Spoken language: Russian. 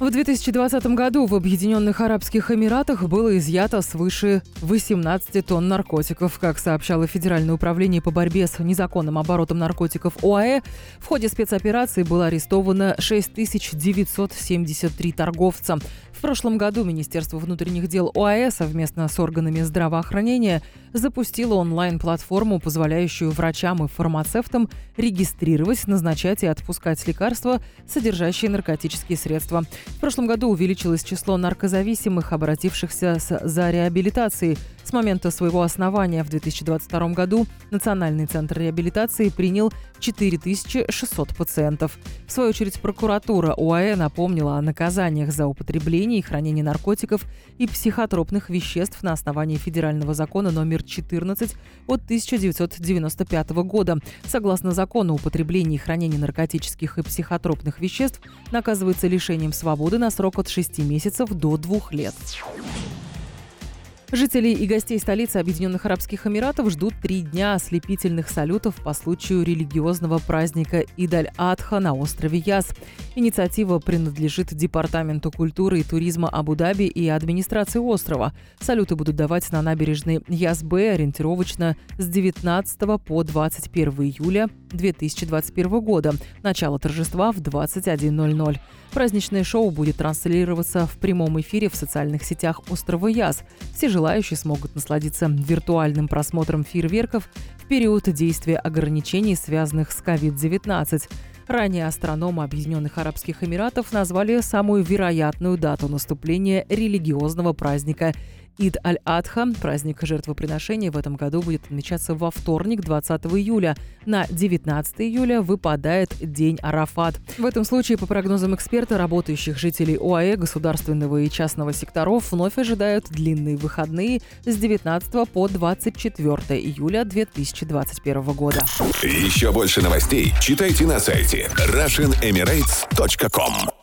В 2020 году в Объединенных Арабских Эмиратах было изъято свыше 18 тонн наркотиков. Как сообщало Федеральное управление по борьбе с незаконным оборотом наркотиков ОАЭ, в ходе спецоперации было арестовано 6973 торговца. В прошлом году Министерство внутренних дел ОАЭ совместно с органами здравоохранения запустило онлайн-платформу, позволяющую врачам и фармацевтам регистрировать, назначать и отпускать лекарства, содержащие наркотические средства. В прошлом году увеличилось число наркозависимых, обратившихся за реабилитацией. С момента своего основания в 2022 году Национальный центр реабилитации принял 4600 пациентов. В свою очередь прокуратура ОАЭ напомнила о наказаниях за употребление и хранение наркотиков и психотропных веществ на основании федерального закона номер 14 от 1995 года. Согласно закону, употребление и хранение наркотических и психотропных веществ наказывается лишением свободы на срок от 6 месяцев до 2 лет. Жителей и гостей столицы Объединенных Арабских Эмиратов ждут три дня ослепительных салютов по случаю религиозного праздника Идаль-Адха на острове Яс. Инициатива принадлежит Департаменту культуры и туризма Абу-Даби и администрации острова. Салюты будут давать на набережной Яс-Б ориентировочно с 19 по 21 июля 2021 года. Начало торжества в 21.00. Праздничное шоу будет транслироваться в прямом эфире в социальных сетях острова Яс. Все желающие смогут насладиться виртуальным просмотром фейерверков в период действия ограничений, связанных с COVID-19. Ранее астрономы Объединенных Арабских Эмиратов назвали самую вероятную дату наступления религиозного праздника Ид Аль-Адха, праздник жертвоприношения, в этом году будет отмечаться во вторник, 20 июля. На 19 июля выпадает День Арафат. В этом случае, по прогнозам эксперта, работающих жителей ОАЭ, государственного и частного секторов вновь ожидают длинные выходные с 19 по 24 июля 2021 года. Еще больше новостей читайте на сайте RussianEmirates.com